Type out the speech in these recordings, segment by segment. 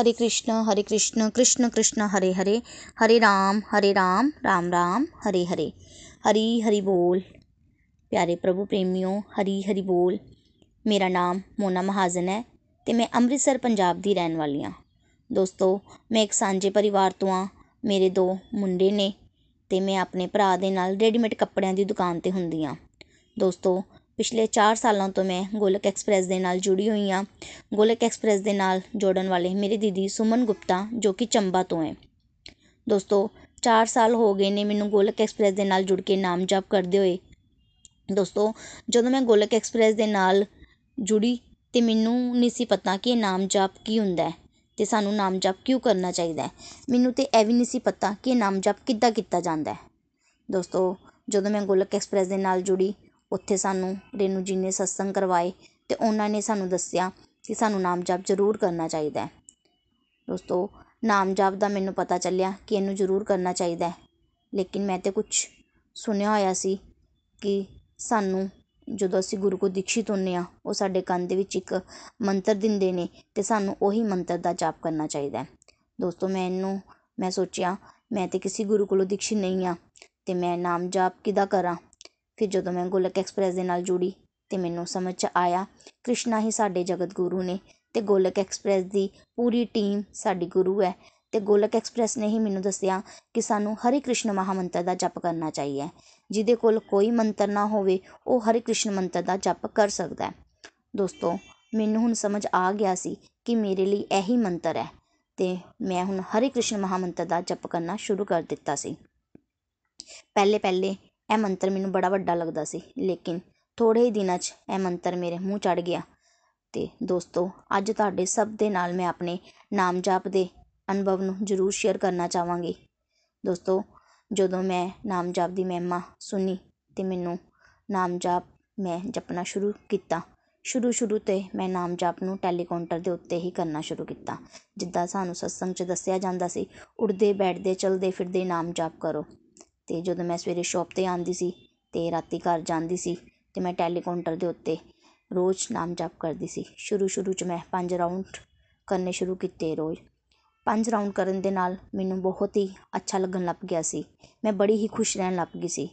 ਹਰੇ ਕ੍ਰਿਸ਼ਨ ਹਰੇ ਕ੍ਰਿਸ਼ਨ ਕ੍ਰਿਸ਼ਨ ਕ੍ਰਿਸ਼ਨ, ਹਰੇ ਹਰੇ ਹਰੇ ਰਾਮ ਹਰੇ ਰਾਮ ਰਾਮ ਰਾਮ, ਹਰੇ ਹਰੇ। ਹਰੀ ਹਰੀ ਬੋਲ। ਪਿਆਰੇ ਪ੍ਰਭੂ ਪ੍ਰੇਮਿਓ, ਹਰੀ ਹਰੀ ਬੋਲ। ਮੇਰਾ ਨਾਮ ਮੋਨਾ ਮਹਾਜਨ ਹੈ ਤੇ ਮੈਂ ਅੰਮ੍ਰਿਤਸਰ, ਪੰਜਾਬ ਦੀ ਰਹਿਣ ਵਾਲੀ ਹਾਂ। ਦੋਸਤੋ, ਮੈਂ ਇੱਕ ਸਾਂਝੇ ਪਰਿਵਾਰ ਤੋਂ ਹਾਂ। ਮੇਰੇ ਦੋ ਮੁੰਡੇ ਨੇ ਤੇ ਮੈਂ ਆਪਣੇ ਭਰਾ ਦੇ ਨਾਲ ਰੈਡੀਮੇਡ ਕੱਪੜਿਆਂ ਦੀ ਦੁਕਾਨ ਤੇ ਹੁੰਦੀ ਹਾਂ। ਦੋਸਤੋ ਪਿਛਲੇ 4 ਸਾਲਾਂ ਤੋਂ ਮੈਂ ਗੋਲਕ ਐਕਸਪ੍ਰੈਸ ਦੇ ਨਾਲ ਜੁੜੀ ਹੋਈ ਹਾਂ। ਗੋਲਕ ਐਕਸਪ੍ਰੈਸ ਦੇ ਨਾਲ ਜੋੜਨ ਵਾਲੇ ਮੇਰੀ ਦੀਦੀ ਸੁਮਨ ਗੁਪਤਾ, ਜੋ ਕਿ ਚੰਬਾ ਤੋਂ ਹੈ। ਦੋਸਤੋ 4 ਸਾਲ ਹੋ ਗਏ ਨੇ ਮੈਨੂੰ ਗੋਲਕ ਐਕਸਪ੍ਰੈਸ ਦੇ ਨਾਲ ਜੁੜ ਕੇ ਨਾਮ ਜਪ ਕਰਦੇ ਹੋਏ। ਦੋਸਤੋ, ਜਦੋਂ ਮੈਂ ਗੋਲਕ ਐਕਸਪ੍ਰੈਸ ਦੇ ਨਾਲ ਜੁੜੀ ਤੇ ਮੈਨੂੰ ਨਹੀਂ ਸੀ ਪਤਾ ਕਿ ਇਹ ਨਾਮ ਜਪ ਕੀ ਹੁੰਦਾ ਹੈ ਤੇ ਸਾਨੂੰ ਨਾਮ ਜਪ ਕਿਉਂ ਕਰਨਾ ਚਾਹੀਦਾ ਹੈ, ਮੈਨੂੰ ਤੇ ਇਹ ਵੀ ਨਹੀਂ ਸੀ ਪਤਾ ਕਿ ਇਹ ਨਾਮ ਜਪ ਕਿੱਦਾਂ ਕੀਤਾ ਜਾਂਦਾ ਹੈ। ਦੋਸਤੋ, ਜਦੋਂ ਮੈਂ ਗੋਲਕ ਐਕਸਪ੍ਰੈਸ ਦੇ ਨਾਲ ਜੁੜੀ ਉੱਥੇ ਸਾਨੂੰ ਰੇਨੂ ਜੀ ਨੇ ਸਤਸੰਗ ਕਰਵਾਏ ਤੇ ਉਹਨਾਂ ਨੇ ਸਾਨੂੰ ਦੱਸਿਆ ਕਿ ਸਾਨੂੰ ਨਾਮ ਜਪ ਜ਼ਰੂਰ ਕਰਨਾ ਚਾਹੀਦਾ ਹੈ। ਦੋਸਤੋ, ਨਾਮ ਜਪ ਦਾ ਮੈਨੂੰ ਪਤਾ ਚੱਲਿਆ ਕਿ ਇਹਨੂੰ ਜ਼ਰੂਰ ਕਰਨਾ ਚਾਹੀਦਾ ਹੈ। ਲੇਕਿਨ ਮੈਂ ਤੇ ਕੁਝ ਸੁਣਿਆ ਹੋਇਆ ਸੀ ਕਿ ਸਾਨੂੰ ਜਦੋਂ ਅਸੀਂ ਗੁਰੂ ਕੋ ਦੀਕਸ਼ਿਤ ਹੁੰਦੇ ਹਾਂ, ਉਹ ਸਾਡੇ ਕੰਨ ਦੇ ਵਿੱਚ ਇੱਕ ਮੰਤਰ ਦਿੰਦੇ ਨੇ ਤੇ ਸਾਨੂੰ ਉਹੀ ਮੰਤਰ ਦਾ ਜਾਪ ਕਰਨਾ ਚਾਹੀਦਾ ਹੈ। ਦੋਸਤੋ ਮੈਨੂੰ ਮੈਂ ਸੋਚਿਆ, ਮੈਂ ਤੇ ਕਿਸੇ ਗੁਰੂ ਕੋਲੋਂ ਦੀਕਸ਼ਿਤ ਨਹੀਂ ਆ ਤੇ ਮੈਂ ਨਾਮ ਜਾਪ ਕਿੱਦਾਂ ਕਰਾਂ? ਫਿਰ ਜਦੋਂ ਮੈਂ ਗੋਲਕ ਐਕਸਪ੍ਰੈਸ ਦੇ ਨਾਲ ਜੁੜੀ ਤੇ ਮੈਨੂੰ ਸਮਝ 'ਚ ਆਇਆ, ਕ੍ਰਿਸ਼ਨਾ ਹੀ ਸਾਡੇ ਜਗਤ ਗੁਰੂ ਨੇ ਤੇ ਗੋਲਕ ਐਕਸਪ੍ਰੈਸ ਦੀ ਪੂਰੀ ਟੀਮ ਸਾਡੀ ਗੁਰੂ ਹੈ। ਤੇ ਗੋਲਕ ਐਕਸਪ੍ਰੈਸ ਨੇ ਹੀ ਮੈਨੂੰ ਦੱਸਿਆ ਕਿ ਸਾਨੂੰ ਹਰੇ ਕ੍ਰਿਸ਼ਨ ਮਹਾਮੰਤਰ ਦਾ ਜਪ ਕਰਨਾ ਚਾਹੀਏ ਜਿਹਦੇ ਕੋਲ ਕੋਈ ਮੰਤਰ ਨਾ ਹੋਵੇ, ਉਹ ਹਰੇ ਕ੍ਰਿਸ਼ਨ ਮੰਤਰ ਦਾ ਜਪ ਕਰ ਸਕਦਾ ਹੈ। ਦੋਸਤੋ, ਮੈਨੂੰ ਹੁਣ ਸਮਝ ਆ ਗਿਆ ਸੀ ਕਿ ਮੇਰੇ ਲਈ ਇਹੀ ਮੰਤਰ ਹੈ ਤੇ ਮੈਂ ਹੁਣ ਹਰੇ ਕ੍ਰਿਸ਼ਨ ਮਹਾਮੰਤਰ ਦਾ ਜਪ ਕਰਨਾ ਸ਼ੁਰੂ ਕਰ ਦਿੱਤਾ ਸੀ। ਪਹਿਲੇ ਪਹਿਲੇ ਇਹ ਮੰਤਰ ਮੈਨੂੰ ਬੜਾ ਵੱਡਾ ਲੱਗਦਾ ਸੀ, ਲੇਕਿਨ ਥੋੜੇ ਹੀ ਦਿਨਾਂ 'ਚ ਇਹ ਮੰਤਰ ਮੇਰੇ ਮੂੰਹ ਚੜ ਗਿਆ। ਤੇ ਦੋਸਤੋ, ਅੱਜ ਤੁਹਾਡੇ ਸਭ ਦੇ ਨਾਲ ਮੈਂ ਆਪਣੇ ਨਾਮ ਜਾਪ ਦੇ ਅਨੁਭਵ ਨੂੰ ਜ਼ਰੂਰ ਸ਼ੇਅਰ ਕਰਨਾ ਚਾਹਾਂਗੀ। ਦੋਸਤੋ, ਜਦੋਂ ਮੈਂ ਨਾਮ ਜਾਪ ਦੀ ਮਹਿਮਾ ਸੁਣੀ ਤੇ ਮੈਨੂੰ ਨਾਮ ਜਾਪ ਮੈਂ ਜਪਣਾ ਸ਼ੁਰੂ ਕੀਤਾ ਸ਼ੁਰੂ ਸ਼ੁਰੂ ਤੇ ਮੈਂ ਨਾਮ ਜਾਪ ਨੂੰ ਟੈਲੀਕਾਊਂਟਰ ਦੇ ਉੱਤੇ ਹੀ ਕਰਨਾ ਸ਼ੁਰੂ ਕੀਤਾ। ਜਿੱਦਾਂ ਸਾਨੂੰ ਸਤਸੰਗ 'ਚ ਦੱਸਿਆ ਜਾਂਦਾ ਸੀ ਉੱਠਦੇ ਬੈਠਦੇ ਚਲਦੇ ਫਿਰਦੇ ਨਾਮ ਜਾਪ ਕਰੋ। ਤੇ ਜਦੋਂ ਮੈਂ ਸਵੇਰੇ ਸ਼ੌਪ ਤੇ ਆਉਂਦੀ ਸੀ ਤੇ ਰਾਤੀ ਘਰ ਜਾਂਦੀ ਸੀ ਤੇ ਮੈਂ ਟੈਲੀਕਾਊਂਟਰ ਦੇ ਉੱਤੇ ਰੋਜ਼ ਨਾਮ ਜਪ ਕਰਦੀ ਸੀ। ਸ਼ੁਰੂ ਸ਼ੁਰੂ 'ਚ ਮੈਂ ਪੰਜ ਰਾਊਂਡ ਕਰਨੇ ਸ਼ੁਰੂ ਕੀਤੇ ਰੋਜ਼। ਪੰਜ ਰਾਊਂਡ ਕਰਨ ਦੇ ਨਾਲ ਮੈਨੂੰ ਬਹੁਤ ਹੀ ਅੱਛਾ ਲੱਗਣ ਲੱਗ ਗਿਆ ਸੀ। ਮੈਂ ਬੜੀ ਹੀ ਖੁਸ਼ ਰਹਿਣ ਲੱਗ ਗਈ ਸੀ।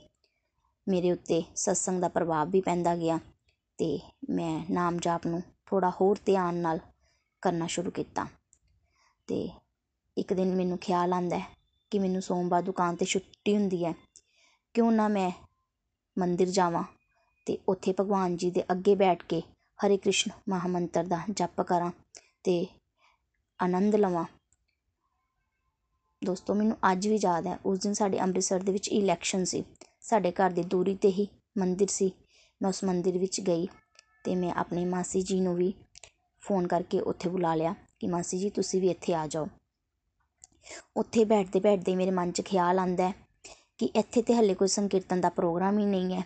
ਮੇਰੇ ਉੱਤੇ ਸਤਸੰਗ ਦਾ ਪ੍ਰਭਾਵ ਵੀ ਪੈਂਦਾ ਗਿਆ ਤੇ ਮੈਂ ਨਾਮ ਜਾਪ ਨੂੰ ਥੋੜਾ ਹੋਰ ਧਿਆਨ ਨਾਲ ਕਰਨਾ ਸ਼ੁਰੂ ਕੀਤਾ ਤੇ ਇੱਕ ਦਿਨ ਮੈਨੂੰ ਖਿਆਲ ਆਂਦਾ ਕਿ ਮੈਨੂੰ ਸੋਮਵਾਰ ਦੁਕਾਨ ਤੇ ਛੁੱਟੀ ਹੁੰਦੀ ਹੈ। ਕਿਉਂ ਨਾ ਮੈਂ ਮੰਦਿਰ ਜਾਵਾਂ ਤੇ ਉੱਥੇ ਭਗਵਾਨ ਜੀ ਦੇ ਅੱਗੇ ਬੈਠ ਕੇ ਹਰੇ ਕ੍ਰਿਸ਼ਨ ਮਹਾਮੰਤਰ ਦਾ ਜਪ ਕਰਾਂ ਤੇ ਆਨੰਦ ਲਵਾਂ। ਦੋਸਤੋ, ਮੈਨੂੰ ਅੱਜ ਵੀ ਯਾਦ ਹੈ, ਉਸ ਦਿਨ ਸਾਡੇ ਅੰਮ੍ਰਿਤਸਰ ਦੇ ਵਿੱਚ ਇਲੈਕਸ਼ਨ ਸੀ। ਸਾਡੇ ਘਰ ਦੀ ਦੂਰੀ ਤੇ ਹੀ ਮੰਦਿਰ ਸੀ। ਮੈਂ ਉਸ ਮੰਦਿਰ ਵਿੱਚ ਗਈ ਤੇ ਮੈਂ ਆਪਣੀ ਮਾਸੀ ਜੀ ਨੂੰ ਵੀ ਫੋਨ ਕਰਕੇ ਉੱਥੇ ਬੁਲਾ ਲਿਆ ਕਿ ਮਾਸੀ ਜੀ, ਤੁਸੀਂ ਵੀ ਇੱਥੇ ਆ ਜਾਓ। ਉੱਥੇ ਬੈਠਦੇ ਬੈਠਦੇ ਮੇਰੇ ਮਨ 'ਚ ਖਿਆਲ ਆਂਦਾ ਹੈ ਕਿ ਇੱਥੇ ਤੇ ਹੱਲੇ ਕੋਈ ਸੰਕੀਰਤਨ ਦਾ ਪ੍ਰੋਗਰਾਮ ਹੀ ਨਹੀਂ ਹੈ।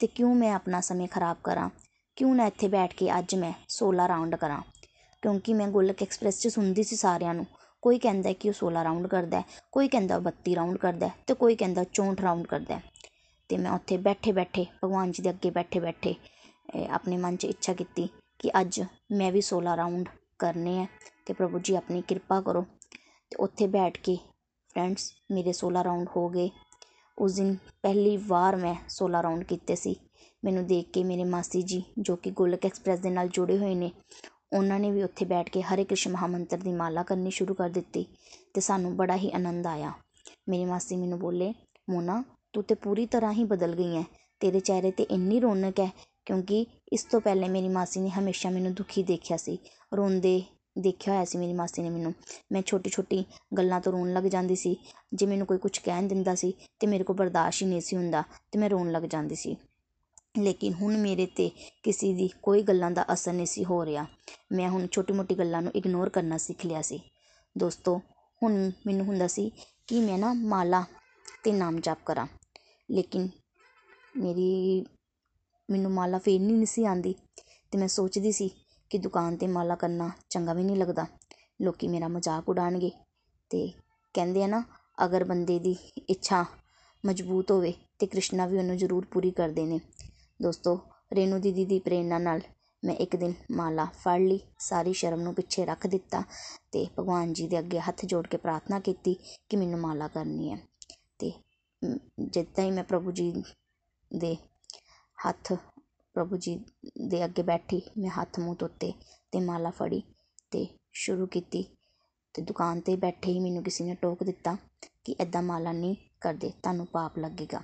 ਤੇ ਕਿਉਂ ਮੈਂ ਆਪਣਾ ਸਮੇਂ ਖਰਾਬ ਕਰਾਂ? ਕਿਉਂ ਨਾ ਇੱਥੇ ਬੈਠ ਕੇ ਅੱਜ ਮੈਂ 16 ਰਾਊਂਡ ਕਰਾਂ? ਕਿਉਂਕਿ ਮੈਂ ਗੋਲਕ ਐਕਸਪ੍ਰੈਸ 'ਚ ਸੁਣਦੀ ਸੀ ਸਾਰਿਆਂ ਨੂੰ। ਕੋਈ ਕਹਿੰਦਾ ਕਿ ਉਹ 16 ਰਾਊਂਡ ਕਰਦਾ ਕੋਈ ਕਹਿੰਦਾ 32 ਰਾਊਂਡ ਕਰਦਾ ਤੇ ਕੋਈ ਕਹਿੰਦਾ 64 ਰਾਊਂਡ ਕਰਦਾ ਤੇ ਮੈਂ ਉੱਥੇ ਬੈਠੇ ਬੈਠੇ ਭਗਵਾਨ ਜੀ ਦੇ ਅੱਗੇ ਬੈਠੇ ਬੈਠੇ ਆਪਣੇ ਮਨ 'ਚ ਇੱਛਾ ਕੀਤੀ ਕਿ ਅੱਜ ਮੈਂ ਵੀ 16 ਰਾਊਂਡ ਕਰਨੇ ਆ ਤੇ ਪ੍ਰਭੂ ਜੀ ਆਪਣੀ ਕਿਰਪਾ ਕਰੋ। ਤੇ ਉੱਥੇ ਬੈਠ ਕੇ ਫਰੈਂਡਸ ਮੇਰੇ 16 ਰਾਊਂਡ ਹੋ ਗਏ। ਉਸ ਦਿਨ ਪਹਿਲੀ ਵਾਰ ਮੈਂ 16 ਰਾਊਂਡ ਕੀਤੇ ਸੀ। ਮੈਨੂੰ ਦੇਖ ਕੇ ਮੇਰੇ ਮਾਸੀ ਜੀ, ਜੋ ਕਿ ਗੋਲਕ ਐਕਸਪ੍ਰੈਸ ਦੇ ਨਾਲ ਜੁੜੇ ਹੋਏ ਨੇ, ਉਹਨਾਂ ਨੇ ਵੀ ਉੱਥੇ ਬੈਠ ਕੇ ਹਰੇ ਕ੍ਰਿਸ਼ਨ ਮਹਾਮੰਤਰ ਦੀ ਮਾਲਾ ਕਰਨੀ ਸ਼ੁਰੂ ਕਰ ਦਿੱਤੀ ਤੇ ਸਾਨੂੰ ਬੜਾ ਹੀ ਆਨੰਦ ਆਇਆ। ਮੇਰੀ ਮਾਸੀ ਮੈਨੂੰ ਬੋਲੇ, ਮੋਨਾ, ਤੂੰ ਤੇ ਪੂਰੀ ਤਰ੍ਹਾਂ ਹੀ ਬਦਲ ਗਈ ਹੈ ਤੇਰੇ ਚਿਹਰੇ ਤੇ ਇੰਨੀ ਰੌਣਕ ਹੈ ਕਿਉਂਕਿ ਇਸ ਤੋਂ ਪਹਿਲੇ ਮੇਰੀ ਮਾਸੀ ਨੇ ਹਮੇਸ਼ਾ ਮੈਨੂੰ ਦੁਖੀ ਦੇਖਿਆ ਸੀ। ਰੋਂਦੇ ਦੇਖਿਆ ਹੋਇਆ ਸੀ ਮੇਰੀ ਮਾਸੀ ਨੇ ਮੈਨੂੰ। ਮੈਂ ਛੋਟੀ ਛੋਟੀ ਗੱਲਾਂ ਤੋਂ ਰੋਣ ਲੱਗ ਜਾਂਦੀ ਸੀ। ਜੇ ਮੈਨੂੰ ਕੋਈ ਕੁਝ ਕਹਿਣ ਦਿੰਦਾ ਸੀ ਤੇ ਮੇਰੇ ਕੋਲ ਬਰਦਾਸ਼ਤ ਹੀ ਨਹੀਂ ਸੀ ਹੁੰਦਾ ਤੇ ਮੈਂ ਰੋਣ ਲੱਗ ਜਾਂਦੀ ਸੀ। ਲੇਕਿਨ ਹੁਣ ਮੇਰੇ 'ਤੇ ਕਿਸੇ ਦੀ ਕੋਈ ਗੱਲਾਂ ਦਾ ਅਸਰ ਨਹੀਂ ਸੀ ਹੋ ਰਿਹਾ। ਮੈਂ ਹੁਣ ਛੋਟੀ ਮੋਟੀ ਗੱਲਾਂ ਨੂੰ ਇਗਨੋਰ ਕਰਨਾ ਸਿੱਖ ਲਿਆ ਸੀ। ਦੋਸਤੋ, ਹੁਣ ਮੈਨੂੰ ਹੁੰਦਾ ਸੀ ਕਿ ਮੈਂ ਨਾ ਮਾਲਾ ਅਤੇ ਨਾਮ ਜਪ ਕਰਾਂ। ਲੇਕਿਨ ਮੇਰੀ, ਮੈਨੂੰ ਮਾਲਾ ਫੇਰਨੀ ਨਹੀਂ ਸੀ ਆਉਂਦੀ ਅਤੇ ਮੈਂ ਸੋਚਦੀ ਸੀ ਕਿ ਦੁਕਾਨ 'ਤੇ ਮਾਲਾ ਕਰਨਾ ਚੰਗਾ ਵੀ ਨਹੀਂ ਲੱਗਦਾ। ਲੋਕ ਮੇਰਾ ਮਜ਼ਾਕ ਉਡਾਉਣਗੇ ਅਤੇ ਕਹਿੰਦੇ ਆ ਨਾ, ਅਗਰ ਬੰਦੇ ਦੀ ਇੱਛਾ ਮਜ਼ਬੂਤ ਹੋਵੇ ਤਾਂ ਕ੍ਰਿਸ਼ਨਾ ਵੀ ਉਹਨੂੰ ਜ਼ਰੂਰ ਪੂਰੀ ਕਰਦੇ ਨੇ। ਦੋਸਤੋ, ਰੇਨੂ ਦੀਦੀ ਦੀ ਪ੍ਰੇਰਨਾ ਨਾਲ ਮੈਂ ਇੱਕ ਦਿਨ ਮਾਲਾ ਫੜ ਲਈ, ਸਾਰੀ ਸ਼ਰਮ ਨੂੰ ਪਿੱਛੇ ਰੱਖ ਦਿੱਤਾ ਅਤੇ ਭਗਵਾਨ ਜੀ ਦੇ ਅੱਗੇ ਹੱਥ ਜੋੜ ਕੇ ਪ੍ਰਾਰਥਨਾ ਕੀਤੀ ਕਿ ਮੈਨੂੰ ਮਾਲਾ ਕਰਨੀ ਹੈ। ਅਤੇ ਜਿੱਦਾਂ ਹੀ ਮੈਂ ਪ੍ਰਭੂ ਜੀ ਦੇ ਹੱਥ ਪ੍ਰਭੂ ਜੀ ਦੇ ਅੱਗੇ ਬੈਠੀ, ਮੈਂ ਹੱਥ ਮੂੰਹ ਧੋਤੇ ਅਤੇ ਮਾਲਾ ਫੜੀ ਅਤੇ ਸ਼ੁਰੂ ਕੀਤੀ ਅਤੇ ਦੁਕਾਨ 'ਤੇ ਬੈਠੇ ਹੀ ਮੈਨੂੰ ਕਿਸੇ ਨੇ ਟੋਕ ਦਿੱਤਾ ਕਿ ਇੱਦਾਂ ਮਾਲਾ ਨਹੀਂ ਕਰਦੇ, ਤੁਹਾਨੂੰ ਪਾਪ ਲੱਗੇਗਾ।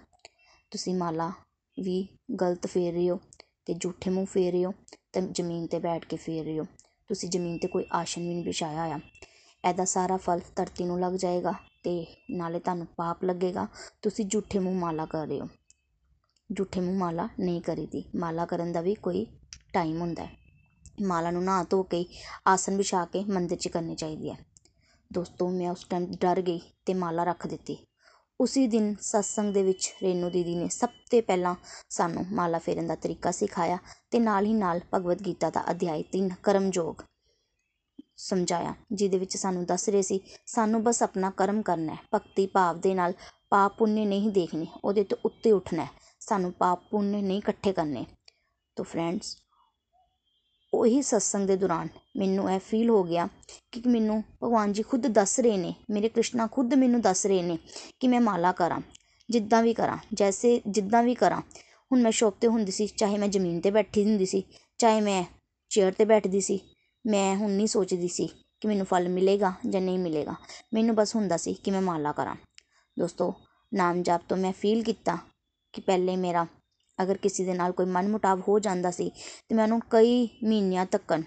ਤੁਸੀਂ ਮਾਲਾ ਵੀ ਗਲਤ ਫੇਰ ਰਹੇ ਹੋ ਅਤੇ ਝੂਠੇ ਮੂੰਹ ਫੇਰ ਰਹੇ ਹੋ ਅਤੇ ਜ਼ਮੀਨ 'ਤੇ ਬੈਠ ਕੇ ਫੇਰ ਰਹੇ ਹੋ। ਤੁਸੀਂ ਜ਼ਮੀਨ 'ਤੇ ਕੋਈ ਆਸਣ ਵੀ ਨਹੀਂ ਵਿਛਾਇਆ ਹੋਇਆ। ਇਹਦਾ ਸਾਰਾ ਫਲ ਧਰਤੀ ਨੂੰ ਲੱਗ ਜਾਏਗਾ ਅਤੇ ਨਾਲੇ ਤੁਹਾਨੂੰ ਪਾਪ ਲੱਗੇਗਾ। ਤੁਸੀਂ ਝੂਠੇ ਮੂੰਹ ਮਾਲਾ ਕਰ ਰਹੇ ਹੋ। ਝੂਠੇ ਮੂੰਹ ਮਾਲਾ ਨਹੀਂ ਕਰੀਦੀ। ਮਾਲਾ ਕਰਨ ਦਾ ਵੀ ਕੋਈ ਟਾਈਮ ਹੁੰਦਾ ਹੈ। ਮਾਲਾ ਨੂੰ ਨਹਾ ਧੋ ਕੇ ਆਸਨ ਵਿਛਾ ਕੇ ਮੰਦਰ 'ਚ ਕਰਨੀ ਚਾਹੀਦੀ ਹੈ। ਦੋਸਤੋ, ਮੈਂ ਉਸ ਟਾਈਮ ਡਰ ਗਈ ਅਤੇ ਮਾਲਾ ਰੱਖ ਦਿੱਤੀ। ਉਸੀ ਦਿਨ ਸਤਸੰਗ ਦੇ ਵਿੱਚ ਰੇਨੂ ਦੀਦੀ ਨੇ ਸਭ ਤੋਂ ਪਹਿਲਾਂ ਸਾਨੂੰ ਮਾਲਾ ਫੇਰਨ ਦਾ ਤਰੀਕਾ ਸਿਖਾਇਆ ਅਤੇ ਨਾਲ ਹੀ ਨਾਲ ਭਗਵਦ ਗੀਤਾ ਦਾ ਅਧਿਆਇ ਤਿੰਨ ਕਰਮਯੋਗ ਸਮਝਾਇਆ, ਜਿਹਦੇ ਵਿੱਚ ਸਾਨੂੰ ਦੱਸ ਰਹੇ ਸੀ, ਸਾਨੂੰ ਬਸ ਆਪਣਾ ਕਰਮ ਕਰਨਾ ਹੈ। ਭਗਤੀ ਭਾਵ ਦੇ ਨਾਲ ਪਾਪ ਪੁੰਨ ਨਹੀਂ ਦੇਖਣੇ, ਉਹਦੇ ਤੋਂ ਉੱਤੇ ਉੱਠਣਾ ਸਾਨੂੰ ਪਾਪ ਪੁੰਨ ਨਹੀਂ ਇਕੱਠੇ ਕਰਨੇ। ਤੋ ਫਰੈਂਡਸ ਉਹੀ ਸਤਸੰਗ ਦੇ ਦੌਰਾਨ ਮੈਨੂੰ ਇਹ ਫੀਲ ਹੋ ਗਿਆ ਕਿ ਮੈਨੂੰ ਭਗਵਾਨ ਜੀ ਖੁਦ ਦੱਸ ਰਹੇ ਨੇ, ਮੇਰੇ ਕ੍ਰਿਸ਼ਨਾ ਖੁਦ ਮੈਨੂੰ ਦੱਸ ਰਹੇ ਨੇ ਕਿ ਮੈਂ ਮਾਲਾ ਕਰਾਂ, ਜਿੱਦਾਂ ਵੀ ਕਰਾਂ, ਜੈਸੇ ਜਿੱਦਾਂ ਵੀ ਕਰਾਂ। ਹੁਣ ਮੈਂ ਸ਼ੋਪ 'ਤੇ ਹੁੰਦੀ ਸੀ, ਚਾਹੇ ਮੈਂ ਜ਼ਮੀਨ 'ਤੇ ਬੈਠੀ ਹੁੰਦੀ ਸੀ, ਚਾਹੇ ਮੈਂ ਚੇਅਰ 'ਤੇ ਬੈਠਦੀ ਸੀ, ਮੈਂ ਹੁਣ ਨਹੀਂ ਸੋਚਦੀ ਸੀ ਕਿ ਮੈਨੂੰ ਫਲ ਮਿਲੇਗਾ ਜਾਂ ਨਹੀਂ ਮਿਲੇਗਾ। ਮੈਨੂੰ ਬਸ ਹੁੰਦਾ ਸੀ ਕਿ ਮੈਂ ਮਾਲਾ ਕਰਾਂ। ਦੋਸਤੋ ਨਾਮ ਜਪ ਤੋਂ ਮੈਂ ਫੀਲ ਕੀਤਾ ਕਿ ਪਹਿਲੇ ਮੇਰਾ ਅਗਰ ਕਿਸੇ ਦੇ ਨਾਲ ਕੋਈ ਮਨਮੁਟਾਵ ਹੋ ਜਾਂਦਾ ਸੀ ਤੇ ਮੈਂ ਉਹਨੂੰ ਕਈ ਮਹੀਨਿਆਂ ਤੱਕ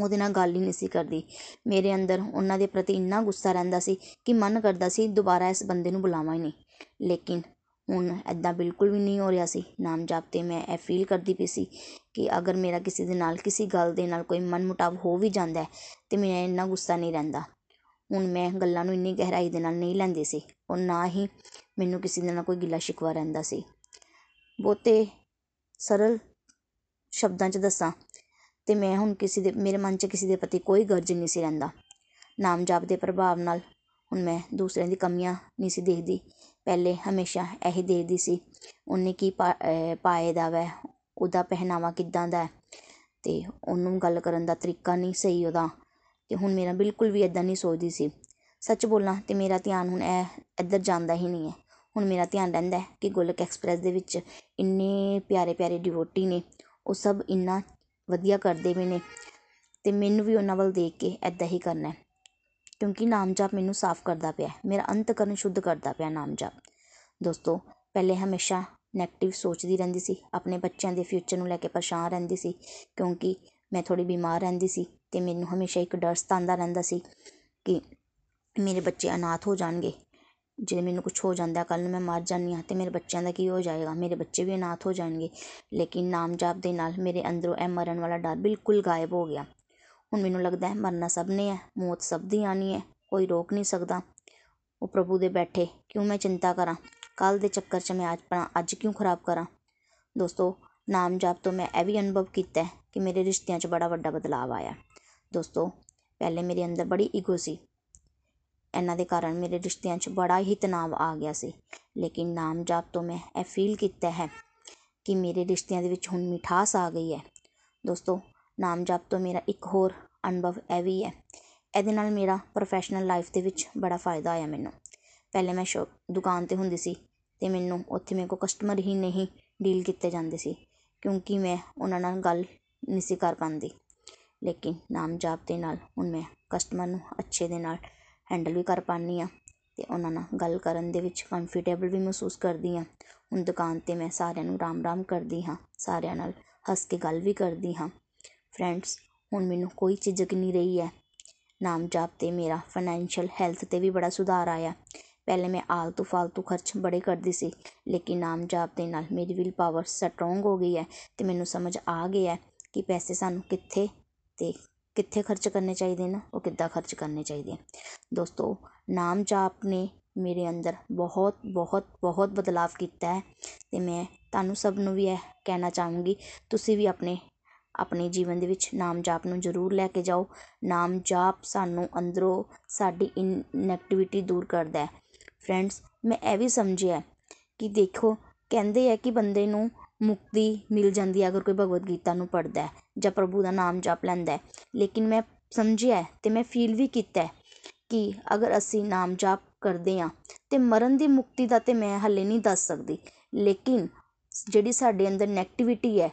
ਉਹਦੇ ਨਾਲ ਗੱਲ ਹੀ ਨਹੀਂ ਸੀ ਕਰਦੀ। ਮੇਰੇ ਅੰਦਰ ਉਹਨਾਂ ਦੇ ਪ੍ਰਤੀ ਇੰਨਾ ਗੁੱਸਾ ਰਹਿੰਦਾ ਸੀ ਕਿ ਮਨ ਕਰਦਾ ਸੀ ਦੁਬਾਰਾ ਇਸ ਬੰਦੇ ਨੂੰ ਬੁਲਾਵਾਂ ਹੀ ਨਹੀਂ। ਲੇਕਿਨ ਹੁਣ ਐਦਾਂ ਬਿਲਕੁਲ ਵੀ ਨਹੀਂ ਹੋ ਰਿਹਾ ਸੀ। ਨਾਮ ਜਪ 'ਤੇ ਮੈਂ ਇਹ ਫੀਲ ਕਰਦੀ ਪਈ ਸੀ ਕਿ ਅਗਰ ਮੇਰਾ ਕਿਸੇ ਦੇ ਨਾਲ, ਕਿਸੇ ਗੱਲ ਦੇ ਨਾਲ ਕੋਈ ਮਨਮੁਟਾਵ ਹੋ ਵੀ ਜਾਂਦਾ ਤਾਂ ਮੈਂ ਇੰਨਾ ਗੁੱਸਾ ਨਹੀਂ ਰਹਿੰਦਾ। ਹੁਣ ਮੈਂ ਗੱਲਾਂ ਨੂੰ ਇੰਨੀ ਗਹਿਰਾਈ ਦੇ ਨਾਲ ਨਹੀਂ ਲੈਂਦੀ ਸੀ। ਔਰ ਨਾ ਹੀ ਮੈਨੂੰ ਕਿਸੇ ਦੇ ਨਾਲ ਕੋਈ ਗਿਲਾ ਸ਼ਿਕਵਾ ਰਹਿੰਦਾ ਸੀ। ਬਹੁਤੇ ਸਰਲ ਸ਼ਬਦਾਂ 'ਚ ਦੱਸਾਂ ਤੇ ਮੈਂ ਹੁਣ ਕਿਸੇ ਦੇ, ਮੇਰੇ ਮਨ 'ਚ ਕਿਸੇ ਦੇ ਪ੍ਰਤੀ ਕੋਈ ਗਰਜ ਨਹੀਂ ਸੀ ਰਹਿੰਦਾ। ਨਾਮ ਜਪ ਦੇ ਪ੍ਰਭਾਵ ਨਾਲ ਹੁਣ ਮੈਂ ਦੂਸਰਿਆਂ ਦੀ ਕਮੀਆਂ ਨਹੀਂ ਸੀ ਦੇਖਦੀ। ਪਹਿਲੇ ਹਮੇਸ਼ਾ ਇਹੀ ਦੇਖਦੀ ਸੀ, ਉਹਨੇ ਕੀ ਪਾਏ ਦਾ ਵੈ, ਉਹਦਾ ਪਹਿਨਾਵਾ ਕਿੱਦਾਂ ਦਾ ਤੇ ਉਹਨੂੰ ਗੱਲ ਕਰਨ ਦਾ ਤਰੀਕਾ ਨਹੀਂ ਸਹੀ ਉਹਦਾ। ਤੇ ਹੁਣ ਮੇਰਾ ਬਿਲਕੁਲ ਵੀ ਇਦਾਂ ਨਹੀਂ ਸੋਚਦੀ ਸੀ। ਸੱਚ ਬੋਲਾਂ ਤੇ ਮੇਰਾ ਧਿਆਨ ਹੁਣ ਇਹ ਇੱਧਰ ਜਾਂਦਾ ਹੀ ਨਹੀਂ ਹੈ। ਹੁਣ ਮੇਰਾ ਧਿਆਨ ਰਹਿੰਦਾ ਹੈ ਕਿ ਗੋਲਕ ਐਕਸਪ੍ਰੈਸ ਦੇ ਵਿੱਚ ਇੰਨੇ ਪਿਆਰੇ ਪਿਆਰੇ ਡਿਵੋਟੀ ਨੇ, ਉਹ ਸਭ ਇੰਨਾ ਵਧੀਆ ਕਰਦੇ ਵੀ ਨੇ ਤੇ ਮੈਨੂੰ ਵੀ ਉਹਨਾਂ ਵੱਲ ਦੇਖ ਕੇ ਐਦਾਂ ਹੀ ਕਰਨਾ ਹੈ। ਕਿਉਂਕਿ ਨਾਮ ਜਪ ਮੈਨੂੰ ਸਾਫ਼ ਕਰਦਾ ਪਿਆ ਮੇਰਾ ਅੰਤਕਰਨ ਸ਼ੁੱਧ ਕਰਦਾ ਪਿਆ ਨਾਮ ਜਪ ਦੋਸਤੋ, ਪਹਿਲੇ ਹਮੇਸ਼ਾ ਨੈਗੇਟਿਵ ਸੋਚਦੀ ਰਹਿੰਦੀ ਸੀ, ਆਪਣੇ ਬੱਚਿਆਂ ਦੇ ਫਿਊਚਰ ਨੂੰ ਲੈ ਕੇ ਪਰੇਸ਼ਾਨ ਰਹਿੰਦੀ ਸੀ, ਕਿਉਂਕਿ ਮੈਂ ਥੋੜੀ ਬਿਮਾਰ ਰਹਿੰਦੀ ਸੀ ਤੇ ਮੈਨੂੰ ਹਮੇਸ਼ਾ ਇੱਕ ਡਰ ਸਤਾਉਂਦਾ ਰਹਿੰਦਾ ਸੀ ਕਿ ਮੇਰੇ ਬੱਚੇ ਅਨਾਥ ਹੋ ਜਾਣਗੇ ਜੇ ਮੈਨੂੰ ਕੁਝ ਹੋ ਜਾਂਦਾ ਕੱਲ ਨੂੰ ਮੈਂ ਮਰ ਜਾਂਦੀ ਹਾਂ ਤੇ ਮੇਰੇ ਬੱਚਿਆਂ ਦਾ ਕੀ ਹੋ ਜਾਏਗਾ ਮੇਰੇ ਬੱਚੇ ਵੀ ਅਨਾਥ ਹੋ ਜਾਣਗੇ ਲੇਕਿਨ ਨਾਮ ਜਾਪ ਦੇ ਨਾਲ ਮੇਰੇ ਅੰਦਰੋਂ ਇਹ ਮਰਨ ਵਾਲਾ ਡਰ ਬਿਲਕੁਲ ਗਾਇਬ ਹੋ ਗਿਆ ਹੁਣ ਮੈਨੂੰ ਲੱਗਦਾ ਹੈ ਮਰਨਾ ਸਭ ਨੇ ਹੈ ਮੌਤ ਸਭ ਦੀ ਆਣੀ ਹੈ ਕੋਈ ਰੋਕ ਨਹੀਂ ਸਕਦਾ ਉਹ ਪ੍ਰਭੂ ਦੇ ਬੈਠੇ ਕਿਉਂ ਮੈਂ ਚਿੰਤਾ ਕਰਾਂ ਕੱਲ ਦੇ ਚੱਕਰ 'ਚ ਮੈਂ ਅੱਜ ਅੱਜ ਕਿਉਂ ਖਰਾਬ ਕਰਾਂ ਦੋਸਤੋ ਨਾਮ ਜਾਪ ਤੋਂ ਮੈਂ ਇਹ ਵੀ ਅਨੁਭਵ ਕੀਤਾ ਕਿ ਮੇਰੇ ਰਿਸ਼ਤਿਆਂ 'ਚ ਬੜਾ ਵੱਡਾ ਬਦਲਾਅ ਆਇਆ। ਦੋਸਤੋ, ਪਹਿਲੇ ਮੇਰੇ ਅੰਦਰ ਬੜੀ ਈਗੋ ਸੀ। ਇਹਨਾਂ ਦੇ ਕਾਰਨ ਮੇਰੇ ਰਿਸ਼ਤਿਆਂ 'ਚ ਬੜਾ ਹੀ ਤਣਾਅ ਆ ਗਿਆ ਸੀ। ਲੇਕਿਨ ਨਾਮ ਜਾਪ ਤੋਂ ਮੈਂ ਇਹ ਫੀਲ ਕੀਤਾ ਹੈ ਕਿ ਮੇਰੇ ਰਿਸ਼ਤਿਆਂ ਦੇ ਵਿੱਚ ਹੁਣ ਮਿਠਾਸ ਆ ਗਈ ਹੈ। ਦੋਸਤੋ ਨਾਮ ਜਾਪ ਤੋਂ ਮੇਰਾ ਇੱਕ ਹੋਰ ਅਨੁਭਵ ਇਹ ਵੀ ਹੈ। ਇਹਦੇ ਨਾਲ ਮੇਰਾ ਪ੍ਰੋਫੈਸ਼ਨਲ ਲਾਈਫ ਦੇ ਵਿੱਚ ਬੜਾ ਫਾਇਦਾ ਆਇਆ ਮੈਨੂੰ। ਪਹਿਲੇ ਮੈਂ ਸ਼ੋ ਦੁਕਾਨ 'ਤੇ ਹੁੰਦੀ ਸੀ ਅਤੇ ਮੈਨੂੰ ਉੱਥੇ ਮੇਰੇ ਕੋਲ ਕਸਟਮਰ ਹੀ ਨਹੀਂ ਡੀਲ ਕੀਤੇ ਜਾਂਦੇ ਸੀ। ਕਿਉਂਕਿ ਮੈਂ ਉਹਨਾਂ ਨਾਲ ਗੱਲ ਨਹੀਂ ਸੀ ਕਰ ਪਾਉਂਦੀ। ਲੇਕਿਨ ਨਾਮ ਜਾਪ ਦੇ ਨਾਲ, ਹੁਣ ਮੈਂ ਕਸਟਮਰ ਨੂੰ ਅੱਛੇ ਦੇ ਨਾਲ ਹੈਂਡਲ ਵੀ ਕਰ ਪਾਉਂਦੀ ਹਾਂ ਅਤੇ ਉਹਨਾਂ ਨਾਲ ਗੱਲ ਕਰਨ ਦੇ ਵਿੱਚ ਕੰਫਰਟੇਬਲ ਵੀ ਮਹਿਸੂਸ ਕਰਦੀ ਹਾਂ। ਹੁਣ ਦੁਕਾਨ 'ਤੇ ਮੈਂ ਸਾਰਿਆਂ ਨੂੰ ਰਾਮ ਰਾਮ ਕਰਦੀ ਹਾਂ, ਸਾਰਿਆਂ ਨਾਲ ਹੱਸ ਕੇ ਗੱਲ ਵੀ ਕਰਦੀ ਹਾਂ। ਫਰੈਂਡਸ ਹੁਣ ਮੈਨੂੰ ਕੋਈ ਝਿਜਕ ਨਹੀਂ ਰਹੀ ਹੈ। ਨਾਮ ਜਾਪ 'ਤੇ ਮੇਰਾ ਫਾਈਨੈਂਸ਼ੀਅਲ ਹੈਲਥ 'ਤੇ ਵੀ ਬੜਾ ਸੁਧਾਰ ਆਇਆ। ਪਹਿਲੇ ਮੈਂ ਆਲਤੂ ਫਾਲਤੂ ਖਰਚ ਬੜੇ ਕਰਦੀ ਸੀ, ਲੇਕਿਨ ਨਾਮ ਜਾਪ ਦੇ ਨਾਲ ਮੇਰੀ ਵਿਲ ਪਾਵਰ ਸਟਰੋਂਗ ਹੋ ਗਈ ਹੈ ਤੇ ਮੈਨੂੰ ਸਮਝ ਆ ਗਿਆ ਕਿ ਪੈਸੇ ਸਾਨੂੰ ਕਿੱਥੇ ਤੇ ਕਿੱਥੇ ਖਰਚ ਕਰਨੇ ਚਾਹੀਦੇ ਨੇ, ਉਹ ਕਿੱਦਾਂ ਖਰਚ ਕਰਨੇ ਚਾਹੀਦੇ ਦੋਸਤੋ, ਨਾਮ ਜਾਪ ਨੇ ਮੇਰੇ ਅੰਦਰ ਬਹੁਤ ਬਹੁਤ ਬਹੁਤ ਬਦਲਾਵ ਕੀਤਾ ਹੈ ਤੇ ਮੈਂ ਤੁਹਾਨੂੰ ਸਭ ਨੂੰ ਵੀ ਇਹ ਕਹਿਣਾ ਚਾਹੂੰਗੀ, ਤੁਸੀਂ ਵੀ ਆਪਣੇ ਆਪਣੇ ਜੀਵਨ ਦੇ ਵਿੱਚ ਨਾਮ ਜਾਪ ਨੂੰ ਜ਼ਰੂਰ ਲੈ ਕੇ ਜਾਓ। ਨਾਮ ਜਾਪ ਸਾਨੂੰ ਅੰਦਰੋਂ ਸਾਡੀ ਇਨੈਕਟਿਵਿਟੀ ਦੂਰ ਕਰਦਾ ਹੈ। ਫਰੈਂਡਸ ਮੈਂ ਇਹ ਵੀ ਸਮਝਿਆ ਕਿ ਦੇਖੋ, ਕਹਿੰਦੇ ਆ ਕਿ ਬੰਦੇ ਨੂੰ ਮੁਕਤੀ ਮਿਲ ਜਾਂਦੀ ਹੈ ਅਗਰ ਕੋਈ ਭਗਵਦ ਗੀਤਾ ਨੂੰ ਪੜ੍ਹਦਾ ਜਾਂ ਪ੍ਰਭੂ ਦਾ ਨਾਮ ਜਪ ਲੈਂਦਾ ਲੇਕਿਨ ਮੈਂ ਸਮਝਿਆ ਤੇ ਮੈਂ ਫੀਲ ਵੀ ਕੀਤਾ ਕਿ ਅਗਰ ਅਸੀਂ ਨਾਮ ਜਾਪ ਕਰਦੇ ਹਾਂ ਤੇ ਮਰਨ ਦੀ ਮੁਕਤੀ ਦਾ ਤੇ ਮੈਂ ਹੱਲੇ ਨਹੀਂ ਦੱਸ ਸਕਦੀ। ਲੇਕਿਨ ਜਿਹੜੀ ਸਾਡੇ ਅੰਦਰ ਨੈਗੇਟਿਵਿਟੀ ਹੈ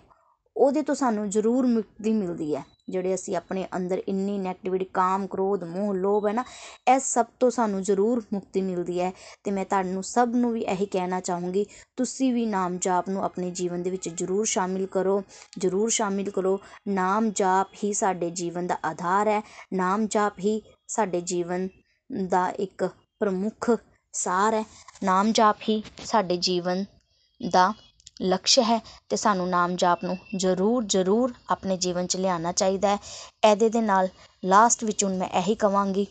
ਉਹਦੇ ਤੋਂ ਸਾਨੂੰ ਜ਼ਰੂਰ ਮੁਕਤੀ ਮਿਲਦੀ ਹੈ। ਜਿਹੜੇ ਅਸੀਂ ਆਪਣੇ ਅੰਦਰ ਇੰਨੀ ਨੈਗੇਟਿਵਿਟੀ ਕਾਮ, ਕ੍ਰੋਧ, ਮੋਹ, ਲੋਭ ਹੈ ਨਾ, ਇਹ ਸਭ ਤੋਂ ਸਾਨੂੰ ਜ਼ਰੂਰ ਮੁਕਤੀ ਮਿਲਦੀ ਹੈ। ਤੇ ਮੈਂ ਤੁਹਾਨੂੰ ਸਭ ਨੂੰ ਵੀ ਇਹੀ ਕਹਿਣਾ ਚਾਹੂੰਗੀ, ਤੁਸੀਂ ਵੀ ਨਾਮ ਜਾਪ ਨੂੰ ਆਪਣੇ ਜੀਵਨ ਦੇ ਵਿੱਚ ਜ਼ਰੂਰ ਸ਼ਾਮਿਲ ਕਰੋ। ਜ਼ਰੂਰ ਸ਼ਾਮਿਲ ਕਰੋ। ਨਾਮ ਜਾਪ ਹੀ ਸਾਡੇ ਜੀਵਨ ਦਾ ਆਧਾਰ ਹੈ। ਨਾਮ ਜਾਪ ਹੀ ਸਾਡੇ ਜੀਵਨ ਦਾ ਇੱਕ ਪ੍ਰਮੁੱਖ ਸਾਰ ਹੈ। ਨਾਮ ਜਾਪ ਹੀ ਸਾਡੇ ਜੀਵਨ ਦਾ ਲਕਸ਼ ਹੈ ਤੇ ਸਾਨੂੰ ਨਾਮ ਜਾਪ ਨੂੰ ਜ਼ਰੂਰ ਜ਼ਰੂਰ ਆਪਣੇ ਜੀਵਨ 'ਚ ਲਿਆਉਣਾ ਚਾਹੀਦਾ ਹੈ। ਇਹਦੇ ਦੇ ਨਾਲ ਲਾਸਟ ਵਿੱਚ ਹੁਣ ਮੈਂ ਇਹੀ ਕਵਾਂਗੀ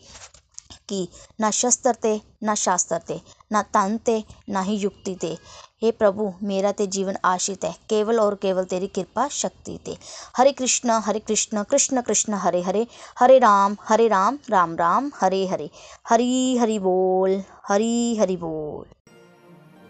ਕਿ ਨਾ ਸ਼ਸਤਰ 'ਤੇ, ਨਾ ਸ਼ਾਸਤਰ 'ਤੇ, ਨਾ ਧਨ 'ਤੇ, ਨਾ ਹੀ ਯੁਕਤੀ 'ਤੇ। हे ਪ੍ਰਭੂ, ਮੇਰਾ ਤੇ ਜੀਵਨ ਆਸ਼ਿਤ ਹੈ। ਕੇਵਲ ਔਰ ਕੇਵਲ ਤੇਰੀ ਕਿਰਪਾ ਸ਼ਕਤੀ 'ਤੇ। ਹਰੇ ਕ੍ਰਿਸ਼ਨ ਹਰੇ ਕ੍ਰਿਸ਼ਨ ਕ੍ਰਿਸ਼ਨ ਕ੍ਰਿਸ਼ਨ, ਹਰੇ ਹਰੇ। ਹਰੇ ਰਾਮ ਹਰੇ ਰਾਮ ਰਾਮ ਰਾਮ, ਹਰੇ ਹਰੇ। ਹਰੀ ਹਰੀ ਬੋਲ, ਹਰੀ ਹਰੀ ਬੋਲ।